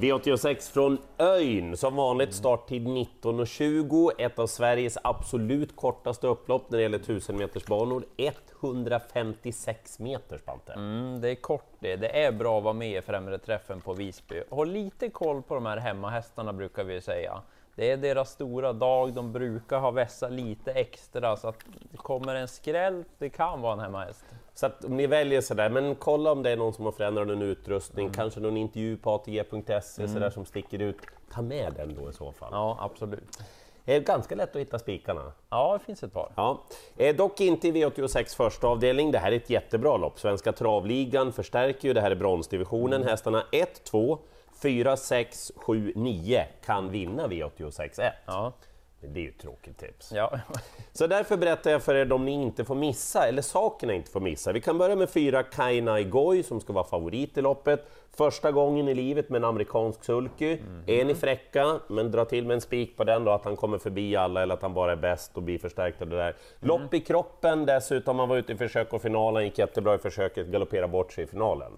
V86 från Öyn, som vanligt starttid 19.20. Ett av Sveriges absolut kortaste upplopp när det gäller 1000 meters banor. 156 meter, Spante. Mm, det är kort det. Det är bra att vara med i främre träffen på Visby. Håll lite koll på de här hemmahästarna brukar vi säga. Det är deras stora dag, de brukar ha vässa lite extra så att det kommer en skräll, det kan vara en hemmahäst. Så att om ni väljer sådär, men kolla om det är någon som har förändrat någon utrustning, Mm. kanske någon intervju på ATG.se sådär som sticker ut. Ta med den då i så fall. Ja, absolut. Det är ganska lätt att hitta spikarna. Ja, det finns ett par. Ja. Eh, dock inte i V86 första avdelning. Det här är ett jättebra lopp. Svenska travligan förstärker ju, det här är bronsdivisionen. Hästarna 1, 2, 4, 6, 7, 9 kan vinna V86 1. Ja, det är ju ett tråkigt tips. ja. Så därför berättar jag för er de ni inte får missa, eller sakerna inte får missa. Vi kan börja med fyra Kainai Goi som ska vara favorit i loppet. Första gången i livet med en amerikansk sulky. Är ni fräcka, men dra till med en spik på den då, att han kommer förbi alla eller att han bara är bäst och blir förstärkt av det där. Lopp i kroppen dessutom, han var ute i försök och finalen, gick jättebra i försöket, galopperade bort sig i finalen.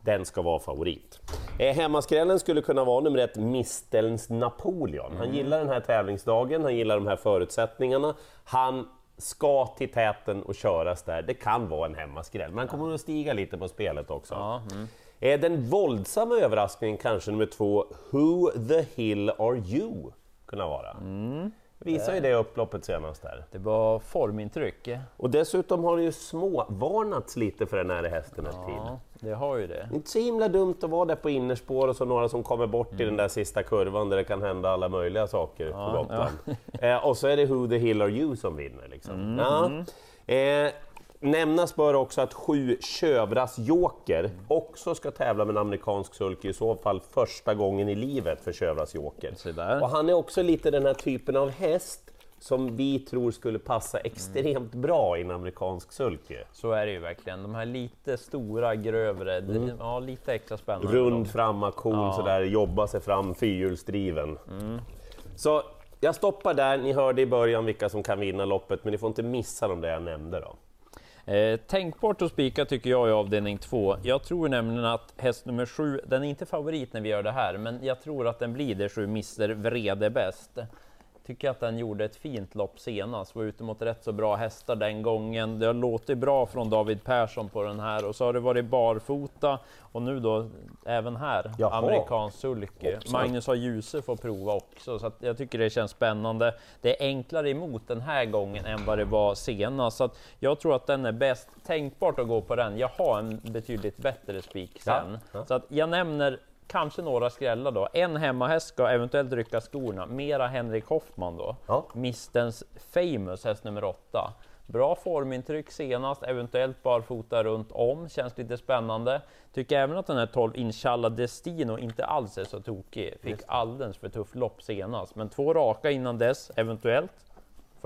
Den ska vara favorit. Eh, hemmaskrällen skulle kunna vara nummer ett, Mistelns Napoleon. Han gillar den här tävlingsdagen, han gillar de här förutsättningarna. Han ska till täten och köras där. Det kan vara en hemmaskräll, men han kommer att stiga lite på spelet också. Ja, mm. Eh, Den våldsamma överraskningen kanske nummer två, Who the hill are you? kunna vara. Mm. Visar ju det upploppet senast här. Det var formintryck. Och dessutom har det ju småvarnats lite för den här hästen ett tid. Ja, det har ju det. Inte så himla dumt att vara där på innerspår och så några som kommer bort i den där sista kurvan där det kan hända alla möjliga saker på Gotland. Eh, och så är det Who the Hill Are You som vinner. Liksom. Ja. Eh, nämnas bör också att sju Kövras Joker också ska tävla med en amerikansk sulky, i så fall första gången i livet för Kövras Joker. Och han är också lite den här typen av häst som vi tror skulle passa extremt bra i en amerikansk sulky. Så är det ju verkligen. De här lite stora, grövre, det- ja, lite extra spännande. Rund framaktion Ja. sådär, jobba sig fram, fyrhjulsdriven. Så jag stoppar där, ni hörde i början vilka som kan vinna loppet, men ni får inte missa de där jag nämnde då. Eh, tänkbart att spika tycker jag i avdelning två. Jag tror nämligen att häst nummer sju, den är inte favorit när vi gör det här, men jag tror att den blir det sju Mr Vrede bäst. Tycker att den gjorde ett fint lopp senast, var ute mot rätt så bra hästar den gången. Det har låtit bra från David Persson på den här och så har det varit barfota och nu då även här Jaha. amerikansk. Hoppsan. Magnus har Djuse får prova också så att jag tycker det känns spännande. Det är enklare emot den här gången än vad det var senast så att jag tror att den är bäst tänkbart att gå på den. Jag har en betydligt bättre spik sen Ja, ja. så att jag nämner kanske några skrällar då. En hemmahäst ska eventuellt rycka skorna. Mera Henrik Hoffman då. Ja. Mistens Famous, häst nummer åtta. Bra formintryck senast, eventuellt barfota runt om, känns lite spännande. Tycker även att den här 12 Inshallah Destino inte alls är så tokig. Fick alldeles för tufft lopp senast, men två raka innan dess, eventuellt.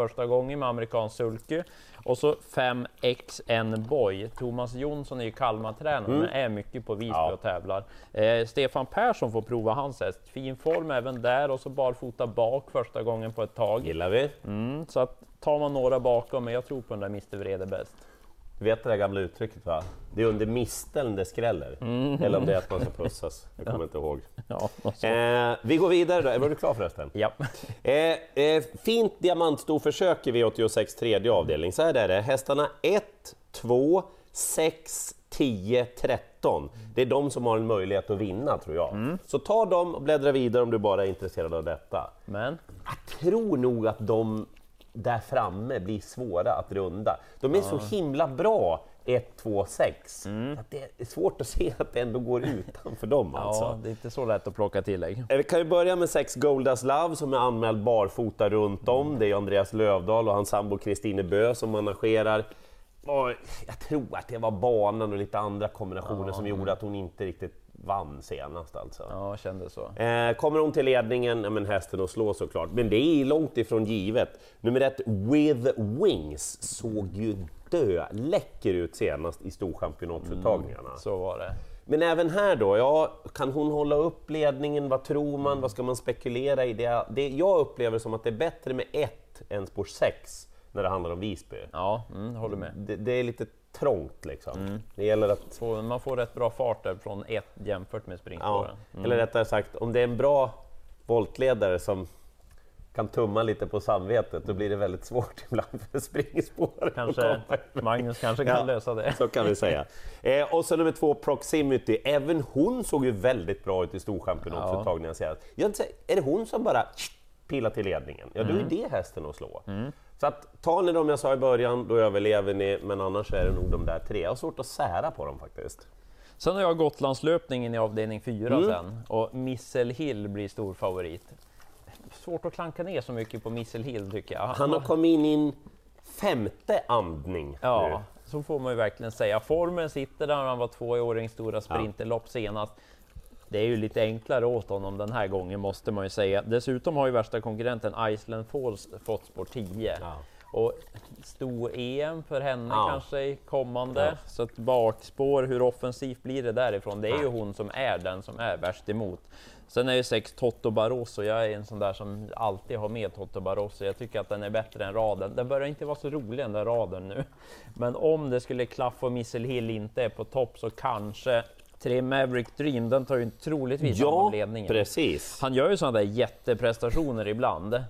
Första gången med amerikansk sulky. Och så 5 XN Boy. Thomas Jonsson är ju Kalmar-tränare, men är mycket på Visby Ja. och tävlar. Eh, Stefan Persson får prova hans häst. Fin form även där och så barfota bak första gången på ett tag. Gillar vi? Mm, så att tar man några bakom, men jag tror på den där Mr Vrede bäst. Du vet det där gamla uttrycket va? Det är under misteln det skräller. Mm. Eller om det är att man ska pussas. Jag kommer inte ihåg. Ja. Eh, vi går vidare då. Var du klar förresten? ja. Eh, eh, fint diamantstorförsök i V86 tredje avdelning. Så här är det. Hästarna 1, 2, 6, 10, 13. Det är de som har en möjlighet att vinna tror jag. Mm. Så ta dem och bläddra vidare om du bara är intresserad av detta. Men Jag tror nog att de där framme blir svåra att runda. De är så himla bra 1, 2, 6. Att det är svårt att se att det ändå går utanför dem alltså. ja, det är inte så lätt att plocka tillägg. Eh, Vi kan ju börja med sex Goldas Love som är anmäld barfota runt om. Det är Andreas Lövdahl och hans sambo Kristine Bö som managerar. Jag tror att det var banan och lite andra kombinationer som gjorde att hon inte riktigt vann senast alltså. Ja, kände så. Eh, kommer hon till ledningen, ja men hästen att slå såklart. Men det är långt ifrån givet. Nummer ett, With Wings, såg ju dö läcker ut senast i storchampionatsuttagningarna. Så var det. Men även här då, ja, kan hon hålla upp ledningen? Vad tror man? Vad ska man spekulera i? Det, det, jag upplever som att det är bättre med ett än spår 6 när det handlar om Visby. Ja, mm, håller med. Det, det är lite trångt liksom. Mm. Det gäller att Så man får rätt bra fart där från ett jämfört med Ja, springspåren. eller rättare sagt, om det är en bra voltledare som kan tumma lite på samvetet, då blir det väldigt svårt ibland för springspårare. att Kanske. Magnus kanske kan Ja. lösa det. Så kan vi säga. Eh, och så nummer två, Proximity. Även hon såg ju väldigt bra ut i Storchampionat för Ja. ett tag. Jag är det hon som bara pilar till ledningen? Ja, då Mm. är det hästen att slå. Så att, tar ni dem jag sa i början, då överlever ni, men annars är det nog de där tre. Jag har svårt att sära på dem faktiskt. Sen har jag Gotlandslöpningen i avdelning 4 Mm. sen och Missel Hill blir stor favorit. Svårt att klanka ner så mycket på Missel Hill tycker jag. Han har kommit in i en femte andning Ja, nu. så får man ju verkligen säga. Formen sitter där, han var tvååring stora sprinterlopp senast. Det är ju lite enklare åt honom den här gången måste man ju säga. Dessutom har ju värsta konkurrenten Iceland Falls fått spår 10. Ja. Och stor EM för henne Ja. kanske kommande. Ja. Så ett bakspår, hur offensivt blir det därifrån? Det är ju hon som är den som är värst emot. Sen är ju sex Toto Barroso, jag är en sån där som alltid har med Toto Barroso. Jag tycker att den är bättre än raden. Den börjar inte vara så rolig den där raden nu. Men om det skulle klaffa och Missile Hill inte är på topp så kanske tre Maverick Dream, den tar ju troligtvis hand Ja, om ledningen. precis. Han gör ju sådana där jätteprestationer ibland.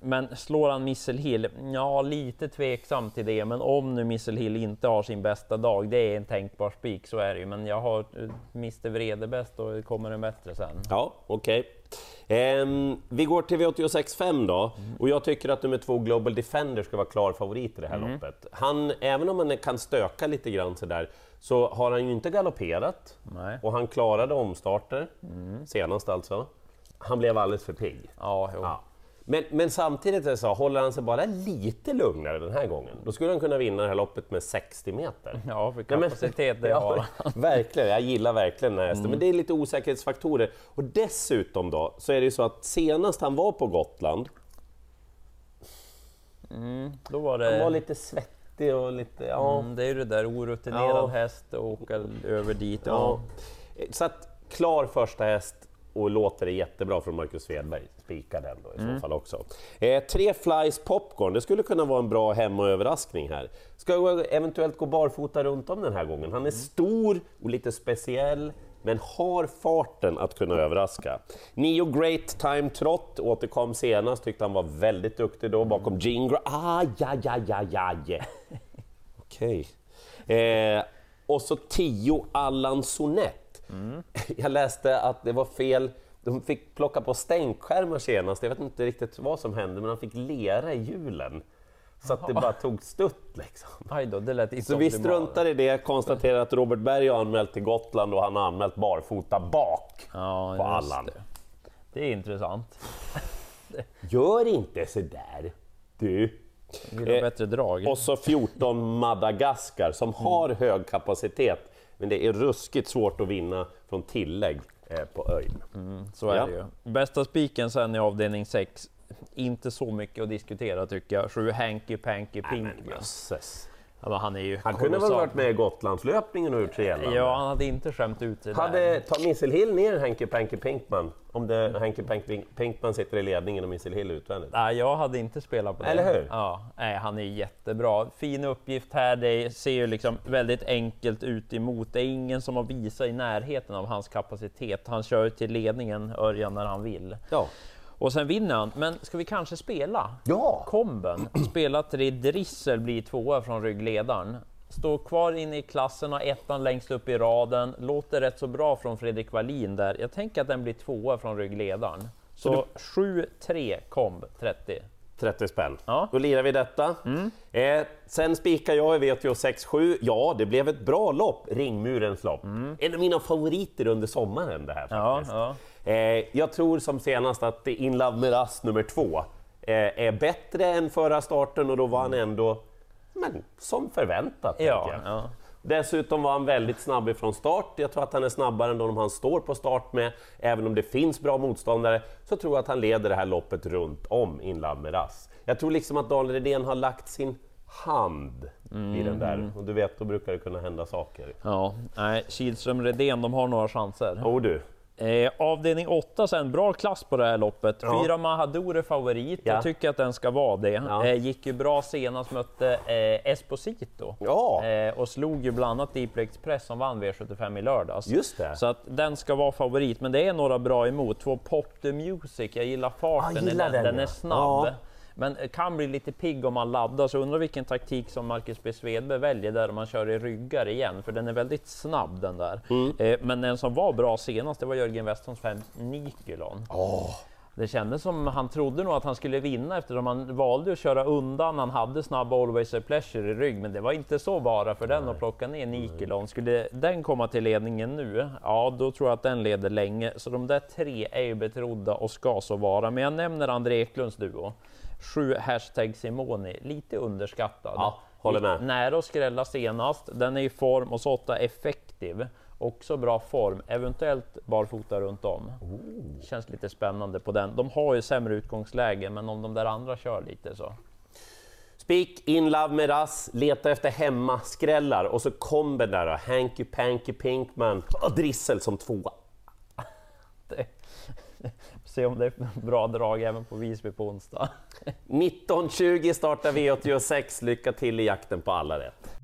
Men slår han Missile Hill? Ja, lite tveksam till det. Men om nu Missile Hill inte har sin bästa dag, det är en tänkbar spik, så är det ju. Men jag har eh, Mr Vrede bäst och det kommer en bättre sen. Ja, okej. Ehm, vi går till V86.5 då, och jag tycker att nummer två Global Defender ska vara klar favorit i det här loppet. Han, även om han kan stöka lite grann sådär, så har han ju inte galopperat Nej. och han klarade omstarter, senast alltså. Han blev alldeles för pigg. Ja. Ja. Men, men samtidigt är det så, håller han sig bara lite lugnare den här gången, då skulle han kunna vinna det här loppet med 60 meter. ja för kapacitet det har Ja, verkligen, jag gillar verkligen den här hästen. Men det är lite osäkerhetsfaktorer. Och dessutom då, så är det ju så att senast han var på Gotland, Då var han var det... lite svettig och lite... Ja, Mm, det är ju det där orutinerad Ja. häst och åka över dit. Ja. Så att klar första häst och låter det jättebra från Marcus Svedberg. Spika den då i så fall också. Eh, tre Flies Popcorn, det skulle kunna vara en bra hemmaöverraskning här. Ska jag eventuellt gå barfota runt om den här gången. Han är stor och lite speciell, men har farten att kunna överraska. Nio Great Time Trot återkom senast, tyckte han var väldigt duktig då bakom Jingra. Ah, ja, ja, ja, ja, ja. Okej. Eh, och så 10 Allan Sonett. Jag läste att det var fel, de fick plocka på stänkskärmar senast, jag vet inte riktigt vad som hände, men han fick lera i hjulen. Så att det bara tog stutt liksom. Aj då, det lät inte Så vi struntar i det, konstaterar att Robert Berg har anmält till Gotland och han har anmält barfota bak Ja, på Allan. det. Det är intressant. Gör inte sådär, du! Vill ha Eh, bättre drag. Och så 14 Madagaskar som har hög kapacitet, men det är ruskigt svårt att vinna från tillägg eh, på Öjn. Så är Ja. det ju. Bästa spiken sen i avdelning 6. Inte så mycket att diskutera tycker jag. Sju Hanky Panky Nej, Pink. Ja, han Han kunde väl varit med i Gotlandslöpningen och gjort sig gällande? Ja, han hade inte skämt ut sig där. Hade ta Missile Hill ner Henke Panky Pinkman? Om det Henke Panky Pinkman sitter i ledningen och Missile Hill utvändigt? Nej, jag hade inte spelat på det. Eller hur? Ja, nej, han är jättebra. Fin uppgift här. Det ser ju liksom väldigt enkelt ut emot. Det är ingen som har visat i närheten av hans kapacitet. Han kör ju till ledningen, Örjan, när han vill. Ja. Och sen vinner han. Men ska vi kanske spela? Ja! Komben. Spela tre Drissel blir tvåa från ryggledaren. Står kvar inne i klassen och ettan längst upp i raden. Låter rätt så bra från Fredrik Wallin där. Jag tänker att den blir tvåa från ryggledaren. Så 7-3 komb 30. 30 spänn. Ja. Mm. Då lirar vi detta. Eh, sen spikar jag i VTO 6-7. Ja, det blev ett bra lopp, Ringmurens lopp. En av mina favoriter under sommaren det här Mm. Ja, faktiskt. ja. Eh, jag tror som senast att In Love med Rast nummer två eh, är bättre än förra starten och då var han ändå men, som förväntat. Ja, ja. Dessutom var han väldigt snabb ifrån start. Jag tror att han är snabbare än de han står på start med. Även om det finns bra motståndare så tror jag att han leder det här loppet runt om in La Meras. Jag tror liksom att Daniel Redén har lagt sin hand i den där och du vet, då brukar det kunna hända saker. ja. Nej, Kihlström Redén, de har några chanser. Och du, Eh, avdelning 8 sen, bra klass på det här loppet. Ja. Fyra Mahador är favorit, Ja. jag tycker att den ska vara det. Ja. Eh, gick ju bra senast, mötte eh, Esposito. Ja, Eh, och slog ju bland annat Deep Express som vann V75 i lördags. just det. Så att den ska vara favorit, men det är några bra emot. Två Pop the Music, jag gillar farten, Ah, gillar den, den, den är snabb. Men kan bli lite pigg om man laddar, så undrar vilken taktik som Marcus B. Svedberg väljer där om man kör i ryggar igen, för den är väldigt snabb den där. Mm. Eh, men den som var bra senast, det var Jörgen Westholms 5 Nikolon. Åh, Det kändes som han trodde nog att han skulle vinna eftersom han valde att köra undan. Han hade snabb Always a Pleasure i rygg, men det var inte så bara för den att plocka ner Nikolon. Skulle den komma till ledningen nu, ja då tror jag att den leder länge. Så de där tre är ju betrodda och ska så vara. Men jag nämner André Eklunds duo. Sju hashtag Simoni, lite underskattad. Ja, håller med. Nära att skrälla senast, den är i form och så åtta effektiv. Också bra form, eventuellt barfota runt om. Känns lite spännande på den. De har ju sämre utgångsläge, men om de där andra kör lite så. Spik, In Love med Rass, leta efter hemmaskrällar och så komben där då, Hanky Panky Pinkman och Drissel som tvåa. Se om det är bra drag även på Visby på onsdag. 19.20 startar V86, lycka till i jakten på alla rätt.